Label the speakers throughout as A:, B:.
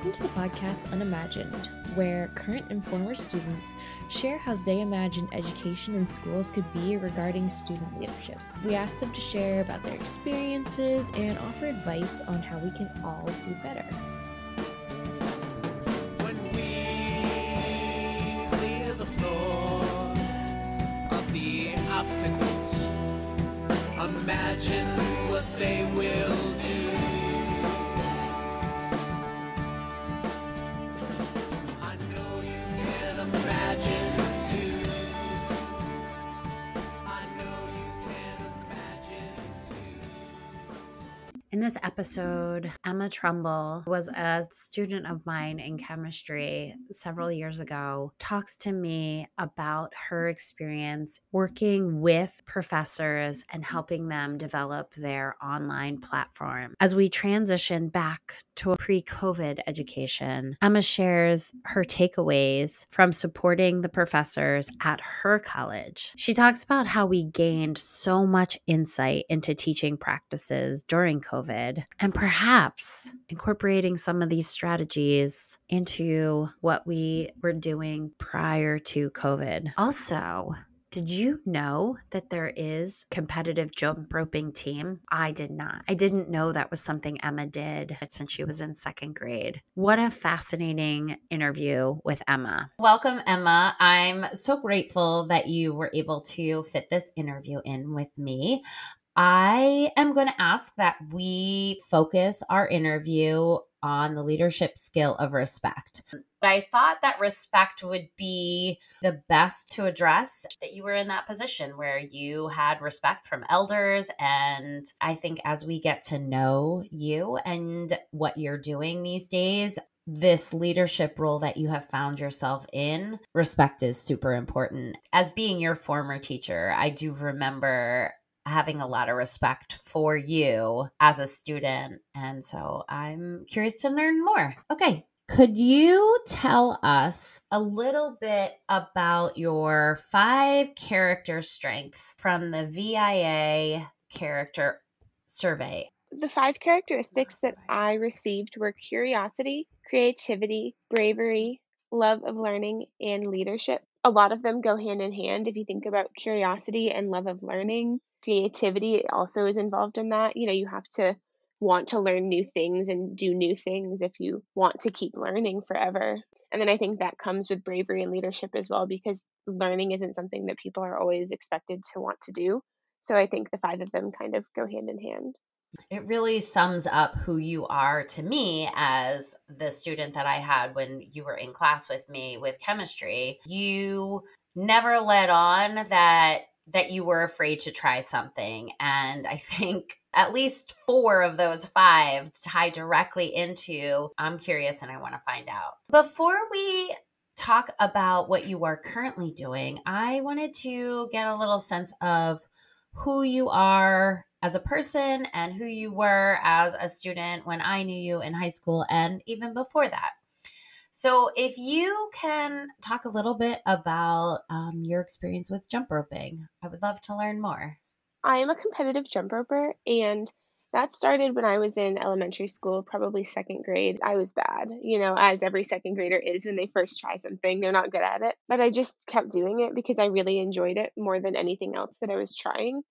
A: Welcome to the podcast Unimagined, where current and former students share how they imagine education in schools could be regarding student leadership. We ask them to share about their experiences and offer advice on how we can all do better.
B: When we clear the floor of the obstacles, imagine what they will
C: In this episode, Emma Trumbull was a student of mine in chemistry several years ago, talks to me about her experience working with professors and helping them develop their online platform. As we transition back to a pre COVID education, Emma shares her takeaways from supporting the professors at her college. She talks about how we gained so much insight into teaching practices during COVID and perhaps incorporating some of these strategies into what we were doing prior to COVID. Also, did you know that there is competitive jump roping team? I did not. I didn't know that was something Emma did since she was in second grade. What a fascinating interview with Emma. Welcome, Emma. I'm so grateful that you were able to fit this interview in with me. I am going to ask that we focus our interview on the leadership skill of respect. I thought that respect would be the best to address that you were in that position where you had respect from elders. And I think as we get to know you and what you're doing these days, this leadership role that you have found yourself in, respect is super important. As being your former teacher, I do remember having a lot of respect for you as a student. And so I'm curious to learn more. Okay. Could you tell us a little bit about your five character strengths from the VIA character survey?
D: The five characteristics that I received were curiosity, creativity, bravery, love of learning, and leadership. A lot of them go hand in hand. If you think about curiosity and love of learning, creativity also is involved in that. You know, you have to want to learn new things and do new things if you want to keep learning forever. And then I think that comes with bravery and leadership as well, because learning isn't something that people are always expected to want to do. So I think the five of them kind of go hand in hand.
C: It really sums up who you are to me as the student that I had when you were in class with me with chemistry. You never let on that that you were afraid to try something and I think at least 4 of those 5 tie directly into I'm curious and I want to find out. Before we talk about what you are currently doing, I wanted to get a little sense of who you are as a person and who you were as a student when I knew you in high school and even before that. So, if you can talk a little bit about um, your experience with jump roping, I would love to learn more.
D: I am a competitive jump roper, and that started when I was in elementary school, probably second grade. I was bad, you know, as every second grader is when they first try something. They're not good at it. But I just kept doing it because I really enjoyed it more than anything else that I was trying.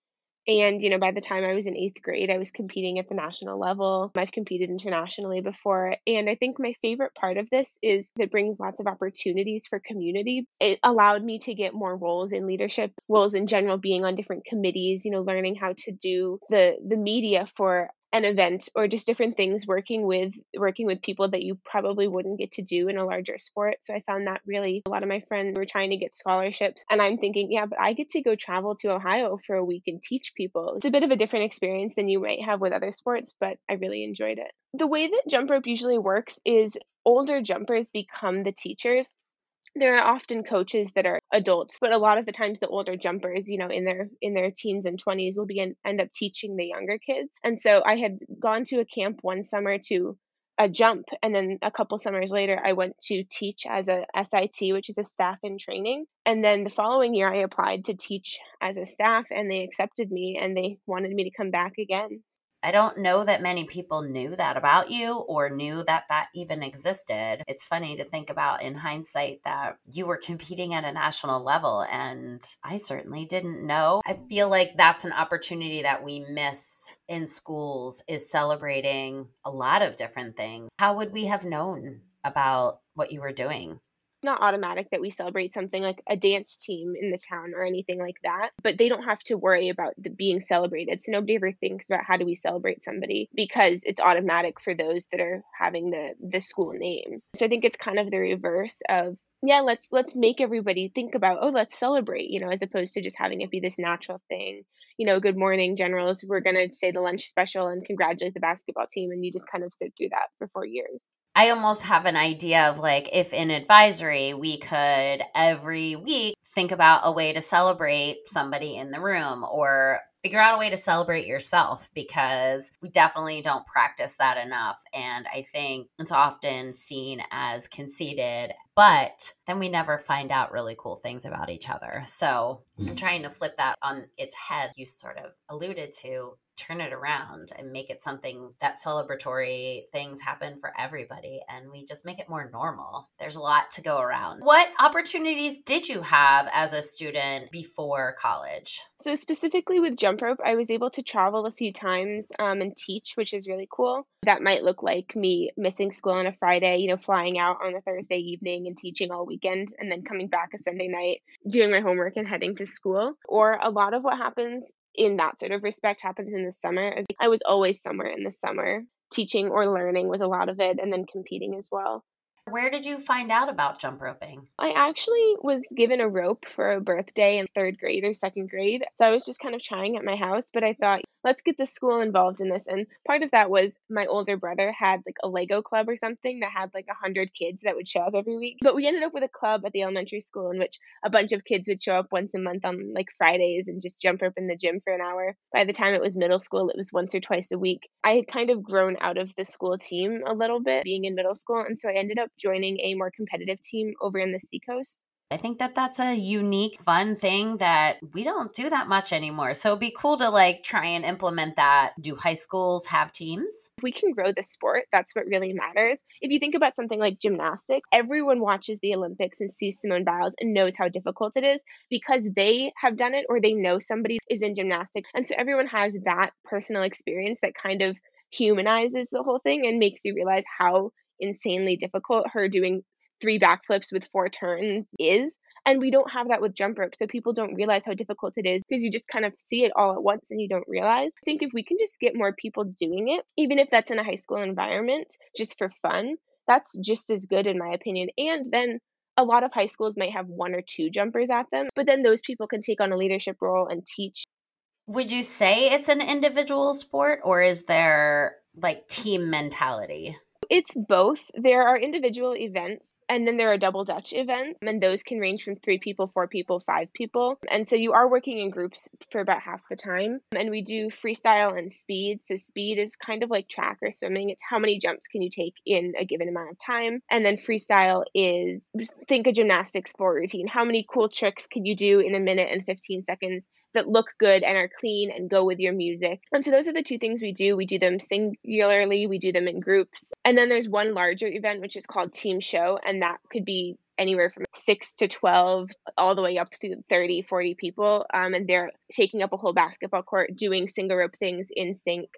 D: And, you know, by the time I was in eighth grade, I was competing at the national level. I've competed internationally before. And I think my favorite part of this is it brings lots of opportunities for community. It allowed me to get more roles in leadership, roles in general, being on different committees, you know, learning how to do the the media for an event or just different things working with working with people that you probably wouldn't get to do in a larger sport. So i found that really a lot of my friends were trying to get scholarships and i'm thinking yeah but i get to go travel to ohio for a week and teach people. It's a bit of a different experience than you might have with other sports but i really enjoyed it. The way that jump rope usually works is older jumpers become the teachers there are often coaches that are adults but a lot of the times the older jumpers you know in their in their teens and 20s will begin end up teaching the younger kids. And so i had gone to a camp one summer to a jump and then a couple summers later i went to teach as a sit which is a staff in training. And then the following year i applied to teach as a staff and they accepted me and they wanted me to come back again
C: I don't know that many people knew that about you or knew that that even existed. It's funny to think about in hindsight that you were competing at a national level, and I certainly didn't know. I feel like that's an opportunity that we miss in schools is celebrating a lot of different things. How would we have known about what you were doing?
D: Not automatic that we celebrate something like a dance team in the town or anything like that, but they don't have to worry about the being celebrated. So nobody ever thinks about how do we celebrate somebody because it's automatic for those that are having the the school name. So I think it's kind of the reverse of yeah, let's let's make everybody think about oh, let's celebrate, you know, as opposed to just having it be this natural thing. You know, good morning, generals. We're gonna say the lunch special and congratulate the basketball team, and you just kind of sit through that for four years.
C: I almost have an idea of like if in advisory we could every week think about a way to celebrate somebody in the room or figure out a way to celebrate yourself because we definitely don't practice that enough. And I think it's often seen as conceited, but then we never find out really cool things about each other. So I'm trying to flip that on its head. You sort of alluded to turn it around and make it something that celebratory things happen for everybody and we just make it more normal. There's a lot to go around. What opportunities did you have as a student before college?
D: So, specifically with jump rope, I was able to travel a few times um, and teach, which is really cool. That might look like me missing school on a Friday, you know, flying out on a Thursday evening and teaching all weekend, and then coming back a Sunday night, doing my homework and heading to school. Or a lot of what happens in that sort of respect happens in the summer. As I was always somewhere in the summer. Teaching or learning was a lot of it, and then competing as well.
C: Where did you find out about jump roping?
D: I actually was given a rope for a birthday in third grade or second grade. So I was just kind of trying at my house, but I thought, let's get the school involved in this. And part of that was my older brother had like a Lego club or something that had like a hundred kids that would show up every week. But we ended up with a club at the elementary school in which a bunch of kids would show up once a month on like Fridays and just jump up in the gym for an hour. By the time it was middle school, it was once or twice a week. I had kind of grown out of the school team a little bit being in middle school. And so I ended up joining a more competitive team over in the Seacoast.
C: I think that that's a unique, fun thing that we don't do that much anymore. So it'd be cool to like try and implement that. Do high schools have teams?
D: If we can grow the sport, that's what really matters. If you think about something like gymnastics, everyone watches the Olympics and sees Simone Biles and knows how difficult it is because they have done it or they know somebody is in gymnastics. And so everyone has that personal experience that kind of humanizes the whole thing and makes you realize how insanely difficult her doing three backflips with four turns is. And we don't have that with jump rope. So people don't realize how difficult it is because you just kind of see it all at once and you don't realize. I think if we can just get more people doing it, even if that's in a high school environment, just for fun, that's just as good, in my opinion. And then a lot of high schools might have one or two jumpers at them, but then those people can take on a leadership role and teach.
C: Would you say it's an individual sport or is there like team mentality?
D: It's both. There are individual events and then there are double dutch events and those can range from three people four people five people. And so you are working in groups for about half the time. And we do freestyle and speed. So speed is kind of like track or swimming. It's how many jumps can you take in a given amount of time. And then freestyle is think a gymnastics sport routine. How many cool tricks can you do in a minute and 15 seconds that look good and are clean and go with your music. And so those are the two things we do. We do them singularly, we do them in groups. And then there's one larger event which is called Team Show. And that could be anywhere from 6 to 12 all the way up to 30 40 people um, and they're taking up a whole basketball court doing single rope things in sync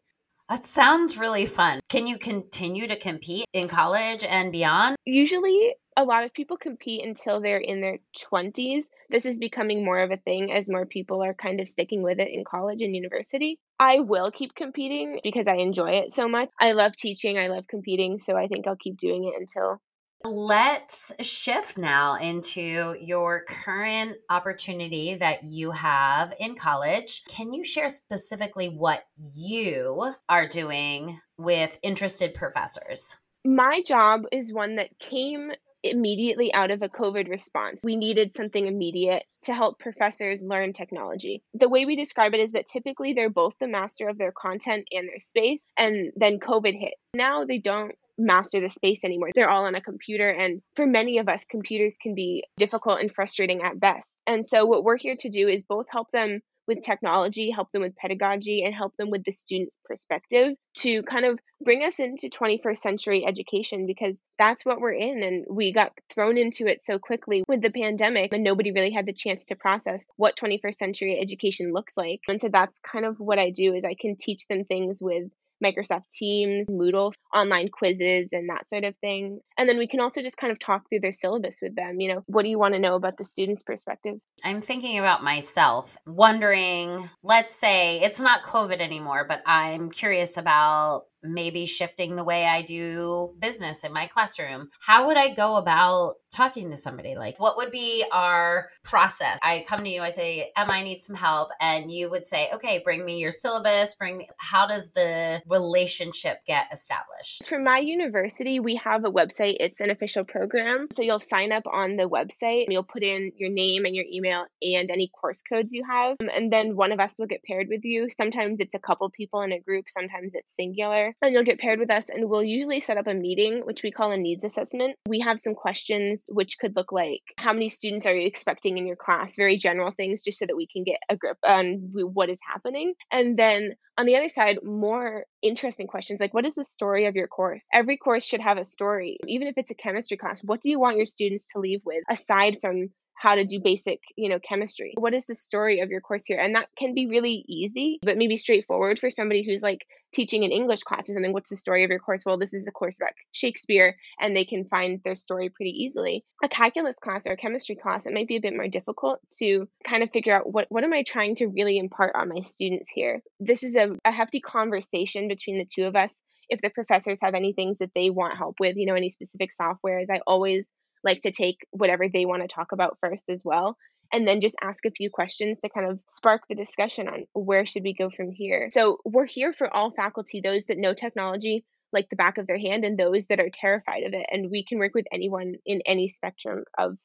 C: that sounds really fun. Can you continue to compete in college and beyond?
D: Usually, a lot of people compete until they're in their 20s. This is becoming more of a thing as more people are kind of sticking with it in college and university. I will keep competing because I enjoy it so much. I love teaching, I love competing, so I think I'll keep doing it until
C: Let's shift now into your current opportunity that you have in college. Can you share specifically what you are doing with interested professors?
D: My job is one that came immediately out of a COVID response. We needed something immediate to help professors learn technology. The way we describe it is that typically they're both the master of their content and their space, and then COVID hit. Now they don't master the space anymore. They're all on a computer. And for many of us, computers can be difficult and frustrating at best. And so, what we're here to do is both help them with technology, help them with pedagogy, and help them with the student's perspective to kind of bring us into 21st century education because that's what we're in. And we got thrown into it so quickly with the pandemic, and nobody really had the chance to process what 21st century education looks like. And so that's kind of what I do is I can teach them things with Microsoft Teams, Moodle, online quizzes, and that sort of thing. And then we can also just kind of talk through their syllabus with them. You know, what do you want to know about the student's perspective?
C: I'm thinking about myself, wondering, let's say it's not COVID anymore, but I'm curious about maybe shifting the way I do business in my classroom. How would I go about talking to somebody? Like, what would be our process? I come to you, I say, Emma, I need some help. And you would say, okay, bring me your syllabus, bring me, how does the relationship get established?
D: For my university, we have a website. It's an official program. So you'll sign up on the website and you'll put in your name and your email and any course codes you have. And then one of us will get paired with you. Sometimes it's a couple people in a group, sometimes it's singular. And you'll get paired with us and we'll usually set up a meeting, which we call a needs assessment. We have some questions which could look like how many students are you expecting in your class? Very general things, just so that we can get a grip on what is happening. And then on the other side, more interesting questions like what is the story of your course? Every course should have a story. Even if it's a chemistry class, what do you want your students to leave with aside from how to do basic, you know, chemistry. What is the story of your course here? And that can be really easy, but maybe straightforward for somebody who's like teaching an English class or something. What's the story of your course? Well, this is a course about Shakespeare, and they can find their story pretty easily. A calculus class or a chemistry class, it might be a bit more difficult to kind of figure out what, what am I trying to really impart on my students here? This is a, a hefty conversation between the two of us if the professors have any things that they want help with, you know, any specific softwares, I always like to take whatever they want to talk about first as well and then just ask a few questions to kind of spark the discussion on where should we go from here. So we're here for all faculty those that know technology like the back of their hand and those that are terrified of it and we can work with anyone in any spectrum of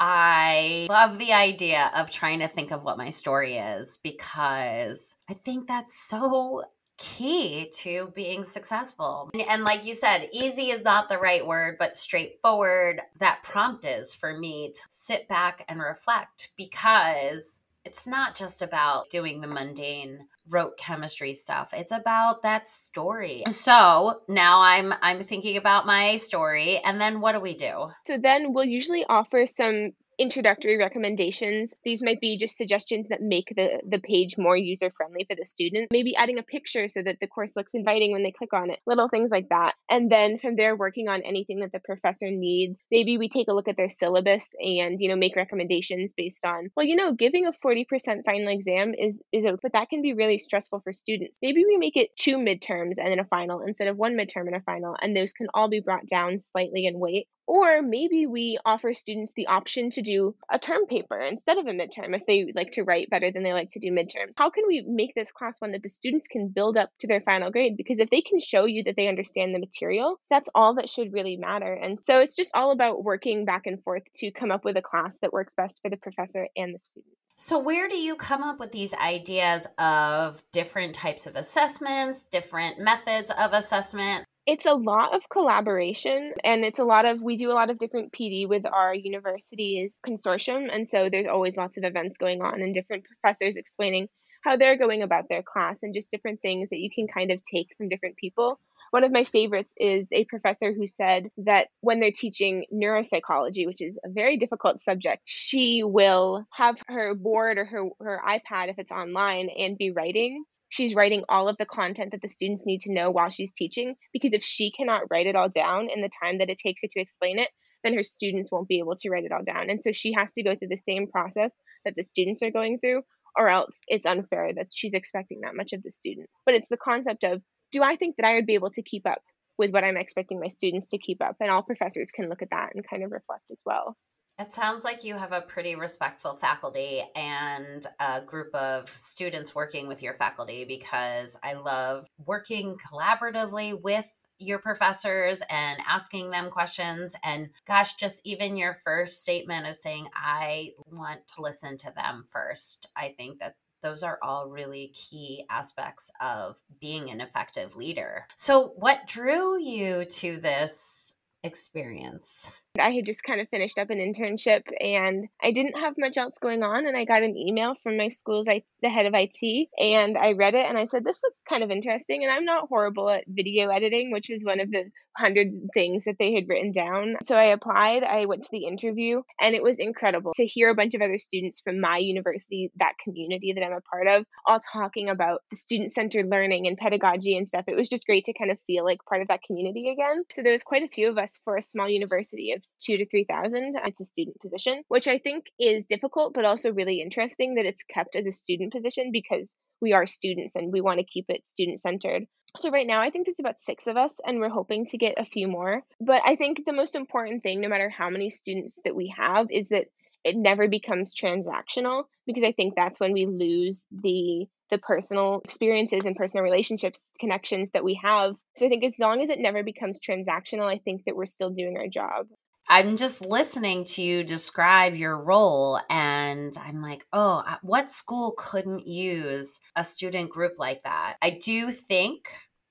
C: I love the idea of trying to think of what my story is because I think that's so key to being successful. And, and, like you said, easy is not the right word, but straightforward, that prompt is for me to sit back and reflect because it's not just about doing the mundane rote chemistry stuff. It's about that story. So now i'm i'm thinking about my story and then what do we do?
D: So then we'll usually offer some introductory recommendations. These might be just suggestions that make the, the page more user friendly for the student. Maybe adding a picture so that the course looks inviting when they click on it, little things like that. And then from there, working on anything that the professor needs. Maybe we take a look at their syllabus and, you know, make recommendations based on, well, you know, giving a 40% final exam is, is a, but that can be really stressful for students. Maybe we make it two midterms and then a final instead of one midterm and a final, and those can all be brought down slightly in weight or maybe we offer students the option to do a term paper instead of a midterm if they like to write better than they like to do midterms. How can we make this class one that the students can build up to their final grade? Because if they can show you that they understand the material, that's all that should really matter. And so it's just all about working back and forth to come up with a class that works best for the professor and the student.
C: So, where do you come up with these ideas of different types of assessments, different methods of assessment?
D: It's a lot of collaboration and it's a lot of we do a lot of different pd with our university's consortium and so there's always lots of events going on and different professors explaining how they're going about their class and just different things that you can kind of take from different people. One of my favorites is a professor who said that when they're teaching neuropsychology, which is a very difficult subject, she will have her board or her, her iPad, if it's online, and be writing she's writing all of the content that the students need to know while she's teaching because if she cannot write it all down in the time that it takes her to explain it then her students won't be able to write it all down. And so she has to go through the same process that the students are going through or else it's unfair that she's expecting that much of the students. But it's the concept of do i think that i would be able to keep up with what i'm expecting my students to keep up? And all professors can look at that and kind of reflect as well
C: it sounds like you have a pretty respectful faculty and a group of students working with your faculty because I love working collaboratively with your professors and asking them questions. And gosh, just even your first statement of saying, I want to listen to them first. I think that those are all really key aspects of being an effective leader. So, what drew you to this experience?
D: I had just kind of finished up an internship and I didn't have much else going on. And I got an email from my school's the head of IT, and I read it and I said, This looks kind of interesting. And I'm not horrible at video editing, which was one of the hundreds of things that they had written down. So I applied, I went to the interview, and it was incredible to hear a bunch of other students from my university, that community that I'm a part of, all talking about the student centered learning and pedagogy and stuff. It was just great to kind of feel like part of that community again. So there was quite a few of us for a small university of two to 3,000. It's a student position, which I think is difficult, but also really interesting that it's kept as a student position because we are students and we want to keep it student centered. So right now I think there's about 6 of us and we're hoping to get a few more. But I think the most important thing no matter how many students that we have is that it never becomes transactional because I think that's when we lose the the personal experiences and personal relationships connections that we have. So I think as long as it never becomes transactional, I think that we're still doing our job.
C: I'm just listening to you describe your role, and I'm like, oh, what school couldn't use a student group like that? I do think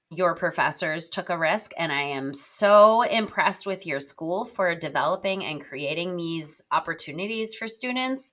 C: your professors took a risk, and I am so impressed with your school for developing and creating these opportunities for students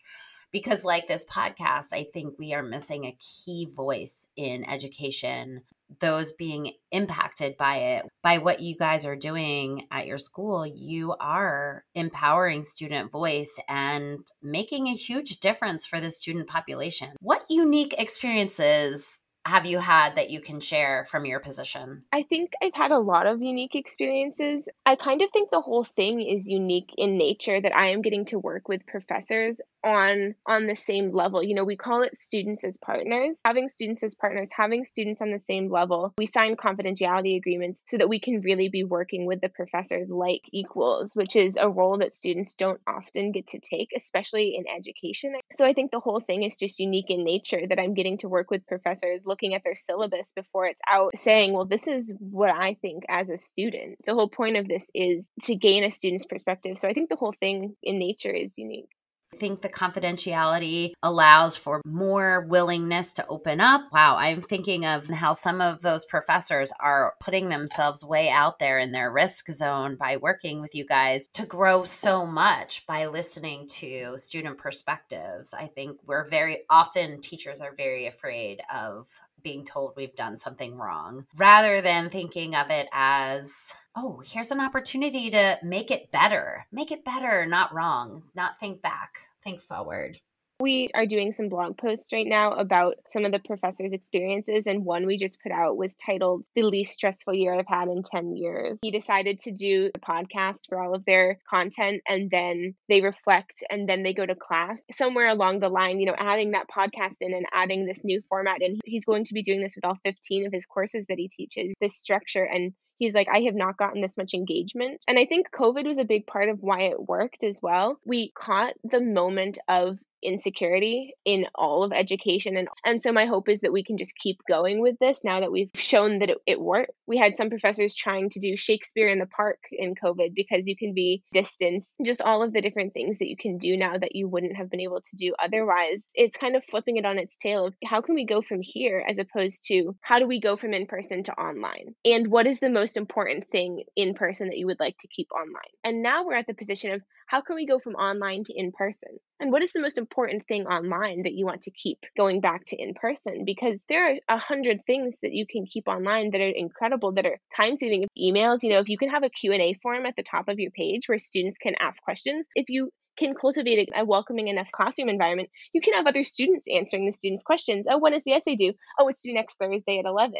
C: because like this podcast i think we are missing a key voice in education those being impacted by it by what you guys are doing at your school you are empowering student voice and making a huge difference for the student population what unique experiences have you had that you can share from your position?
D: I think I've had a lot of unique experiences. I kind of think the whole thing is unique in nature that I am getting to work with professors on on the same level. You know, we call it students as partners. Having students as partners, having students on the same level. We sign confidentiality agreements so that we can really be working with the professors like equals, which is a role that students don't often get to take, especially in education. So I think the whole thing is just unique in nature that I'm getting to work with professors looking at their syllabus before it's out saying, well, this is what I think as a student. The whole point of this is to gain a student's perspective. So I think the whole thing in nature is unique.
C: I think the confidentiality allows for more willingness to open up. Wow, I'm thinking of how some of those professors are putting themselves way out there in their risk zone by working with you guys to grow so much by listening to student perspectives. I think we're very often teachers are very afraid of being told we've done something wrong rather than thinking of it as oh, here's an opportunity to make it better. Make it better, not wrong, not think back, think forward.
D: We are doing some blog posts right now about some of the professors' experiences, and one we just put out was titled The Least Stressful Year I've Had in 10 Years. He decided to do a podcast for all of their content, and then they reflect, and then they go to class. Somewhere along the line, you know, adding that podcast in and adding this new format, and he's going to be doing this with all 15 of his courses that he teaches, this structure. And he's like, I have not gotten this much engagement. And I think COVID was a big part of why it worked as well. We caught the moment of insecurity in all of education. And and so my hope is that we can just keep going with this now that we've shown that it, it worked. We had some professors trying to do shakespeare in the park in covid because you can be distanced. Just all of the different things that you can do now that you wouldn't have been able to do otherwise. It's kind of flipping it on its tail of how can we go from here as opposed to how do we go from in person to online? And what is the most important thing in person that you would like to keep online? And now we're at the position of how can we go from online to in person? And what is the most important thing online that you want to keep going back to in person? Because there are a hundred things that you can keep online that are incredible, that are time saving. Emails, you know, if you can have a Q&A form at the top of your page where students can ask questions, if you can cultivate a, welcoming enough classroom environment, you can have other students answering the students' questions. Oh, when is the essay due? Oh, it's due next Thursday at 11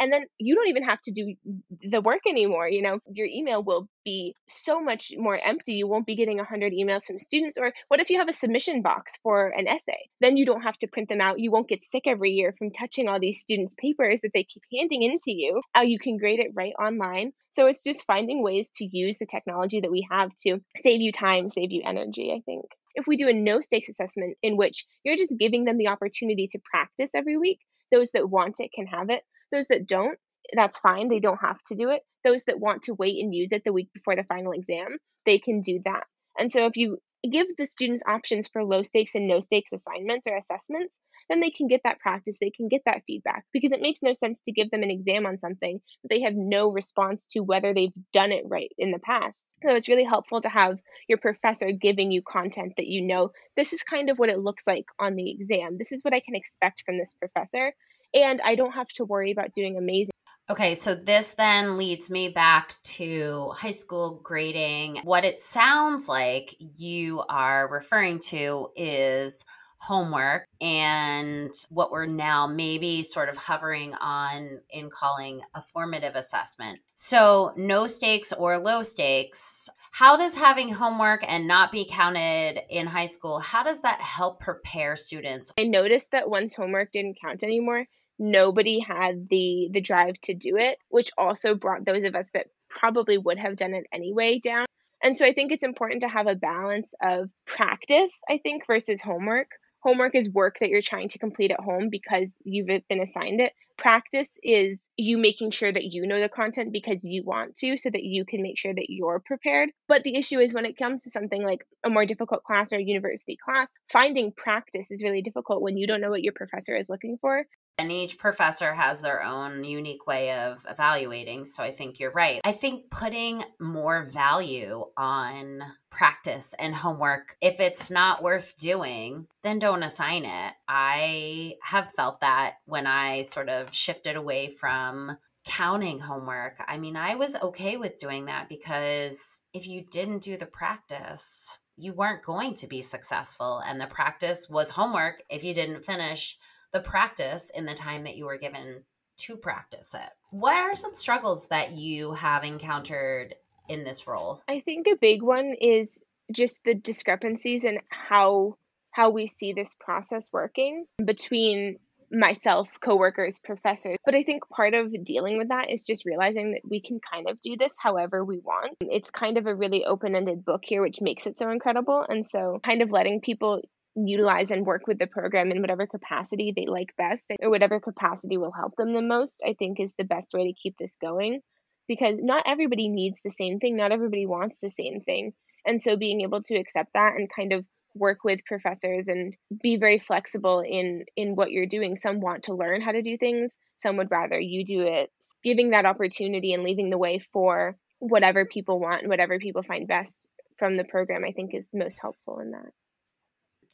D: and then you don't even have to do the work anymore you know? Your email will be so much more empty. You won't be getting 100 emails from students. Or what if you have a submission box for an essay? Then you don't have to print them out. You won't get sick every year from touching all these students papers that they keep handing in to you. Uh, you can grade it right online. So it's just finding ways to use the technology that we have to save you time save you energy i think if we do a no stakes assessment in which you're just giving them the opportunity to practice every week those that want it can have it those that don't, that's fine. They don't have to do it. Those that want to wait and use it the week before the final exam, they can do that. And so if you give the students options for low stakes and no stakes assignments or assessments, then they can get that practice, they can get that feedback because it makes no sense to give them an exam on something that they have no response to whether they've done it right in the past. So it's really helpful to have your professor giving you content that you know this is kind of what it looks like on the exam. This is what I can expect from this professor. And I don't have to worry about doing amazing
C: Okay, so this then leads me back to high school grading. What it sounds like you are referring to is homework and what we're now maybe sort of hovering on in calling a formative assessment. So, no stakes or low stakes. How does having homework and not be counted in high school, how does that help prepare students?
D: I noticed that once homework didn't count anymore, nobody had the the drive to do it, which also brought those of us that probably would have done it anyway down. And so I think it's important to have a balance of practice, I think, versus homework. Homework is work that you're trying to complete at home because you've been assigned it. Practice is you making sure that you know the content because you want to, so that you can make sure that you're prepared. But the issue is when it comes to something like a more difficult class or a university class, finding practice is really difficult when you don't know what your professor is looking for.
C: And each professor has their own unique way of evaluating. So I think you're right. I think putting more value on practice and homework, if it's not worth doing, then don't assign it. I have felt that when I sort of shifted away from counting homework. I mean, I was okay with doing that because if you didn't do the practice, you weren't going to be successful. And the practice was homework if you didn't finish the practice in the time that you were given to practice it. What are some struggles that you have encountered in this role?
D: I think a big one is just the discrepancies in how how we see this process working between myself, coworkers, professors. But I think part of dealing with that is just realizing that we can kind of do this however we want. It's kind of a really open-ended book here which makes it so incredible and so kind of letting people utilize and work with the program in whatever capacity they like best or whatever capacity will help them the most, I think is the best way to keep this going because not everybody needs the same thing, not everybody wants the same thing. And so being able to accept that and kind of work with professors and be very flexible in in what you're doing. Some want to learn how to do things, some would rather you do it. Giving that opportunity and leaving the way for whatever people want and whatever people find best from the program, I think is most helpful in that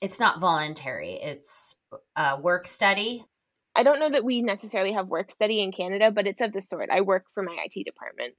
C: it's not voluntary it's a work study.
D: I don't know that we necessarily have work study in canada but it's of the sort. I work for my it department.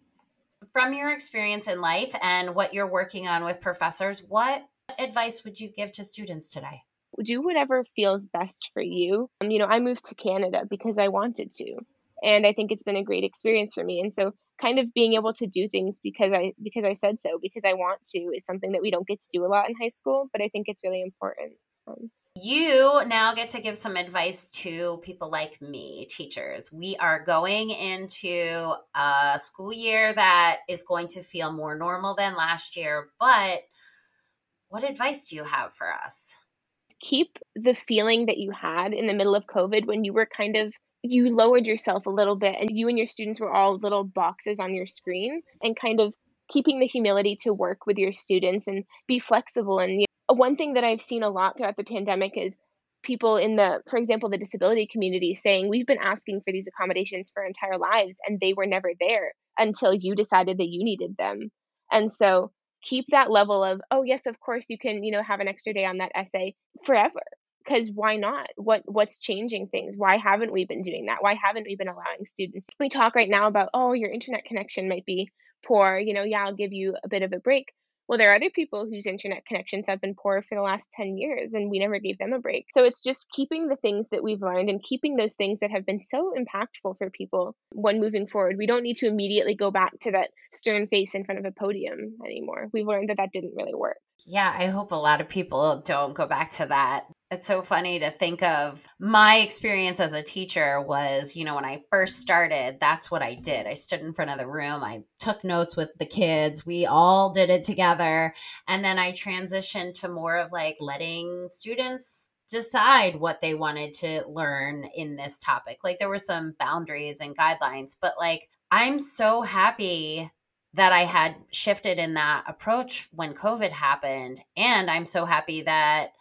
C: From your experience in life and what you're working on with professors what advice would you give to students today?
D: Do whatever feels best for you. Um, you know i moved to canada because i wanted to and i think it's been a great experience for me. And so kind of being able to do things because I because I said so because I want to is something that we don't get to do a lot in high school, but I think it's really important. Um,
C: you now get to give some advice to people like me, teachers. We are going into a school year that is going to feel more normal than last year, but what advice do you have for us?
D: Keep the feeling that you had in the middle of COVID when you were kind of you lowered yourself a little bit and you and your students were all little boxes on your screen and kind of keeping the humility to work with your students and be flexible. And you know, one thing that i've seen a lot throughout the pandemic is people in the for example the disability community saying we've been asking for these accommodations for entire lives and they were never there until you decided that you needed them. And so keep that level of oh yes of course you can you know have an extra day on that essay forever because why not? What what's changing things? Why haven't we been doing that? Why haven't we been allowing students? We talk right now about oh your internet connection might be poor. You know yeah i'll give you a bit of a break. Well there are other people whose internet connections have been poor for the last 10 years and we never gave them a break. So it's just keeping the things that we've learned and keeping those things that have been so impactful for people when moving forward. We don't need to immediately go back to that stern face in front of a podium anymore. We've learned that that didn't really work.
C: Yeah, I hope a lot of people don't go back to that. It's so funny to think of my experience as a teacher was, you know, when I first started, that's what I did. I stood in front of the room, I took notes with the kids, we all did it together. And then I transitioned to more of like letting students decide what they wanted to learn in this topic. Like there were some boundaries and guidelines, but like I'm so happy that I had shifted in that approach when COVID happened. And I'm so happy that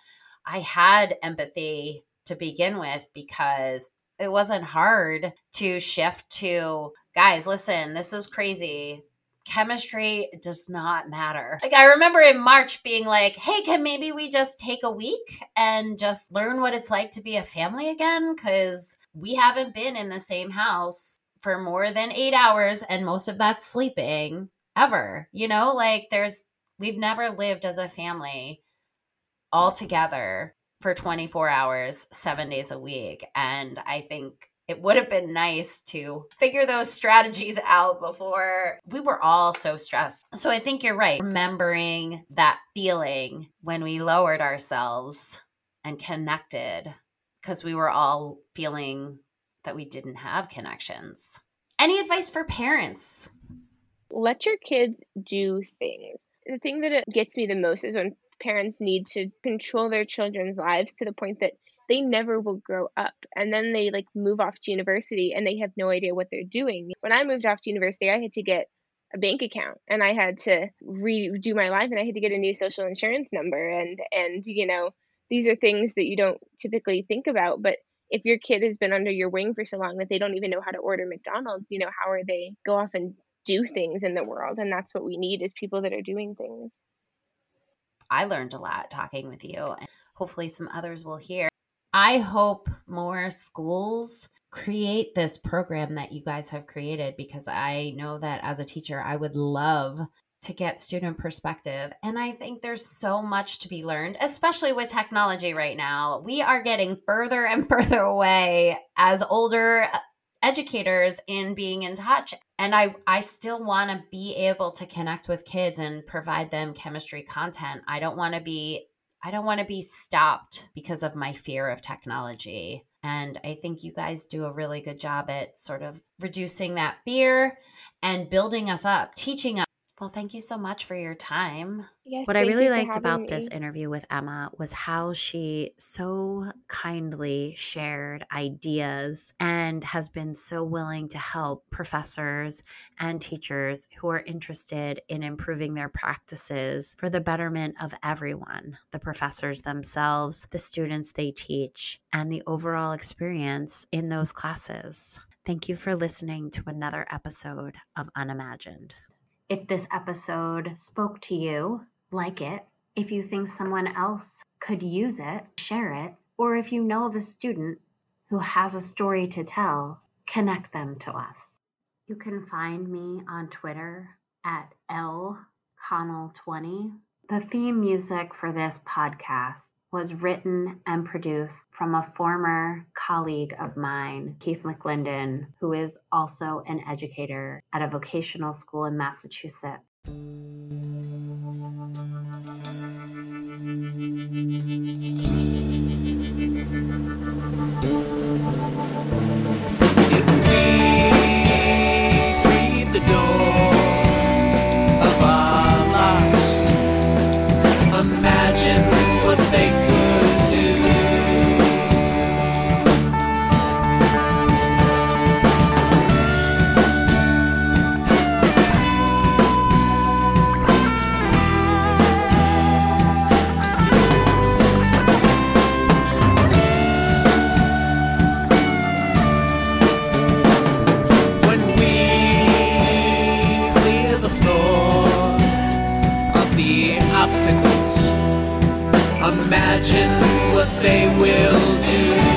C: I had empathy to begin with because it wasn't hard to shift to guys, listen, this is crazy. Chemistry does not matter. Like, I remember in March being like, hey, can maybe we just take a week and just learn what it's like to be a family again? Because we haven't been in the same house for more than eight hours, and most of that's sleeping ever. You know, like, there's, we've never lived as a family all together for 24 hours, seven days a week. And I think it would have been nice to figure those strategies out before we were all so stressed. So I think you're right. Remembering that feeling when we lowered ourselves and connected because we were all feeling that we didn't have connections. Any advice for parents?
D: Let your kids do things. The thing that it gets me the most is when parents need to control their children's lives to the point that they never will grow up. And then they like move off to university and they have no idea what they're doing. When i moved off to university i had to get a bank account and i had to redo my life and i had to get a new social insurance number. And and you know these are things that you don't typically think about. But if your kid has been under your wing for so long that they don't even know how to order mcdonald's you know how are they go off and do things in the world? And that's what we need is people that are doing things
C: I learned a lot talking with you, and hopefully, some others will hear. I hope more schools create this program that you guys have created because I know that as a teacher, I would love to get student perspective. And I think there's so much to be learned, especially with technology right now. We are getting further and further away as older educators in being in touch. And i i still want to be able to connect with kids and provide them chemistry content. I don't want to be i don't want to be stopped because of my fear of technology. And i think you guys do a really good job at sort of reducing that fear and building us up teaching well, thank you so much for your time.
D: yes
C: What I really liked about
D: having
C: this interview with Emma was how she so kindly shared ideas and has been so willing to help professors and teachers who are interested in improving their practices for the betterment of everyone the professors themselves, the students they teach, and the overall experience in those classes. Thank you for listening to another episode of Unimagined.
E: If this episode spoke to you, like it. If you think someone else could use it, share it. Or if you know of a student who has a story to tell, connect them to us. You can find me on Twitter at lconnell20. The theme music for this podcast was written and produced from a former colleague of mine, Keith McClendon, who is also an educator at a vocational school in Massachusetts. obstacles. Imagine what they will do.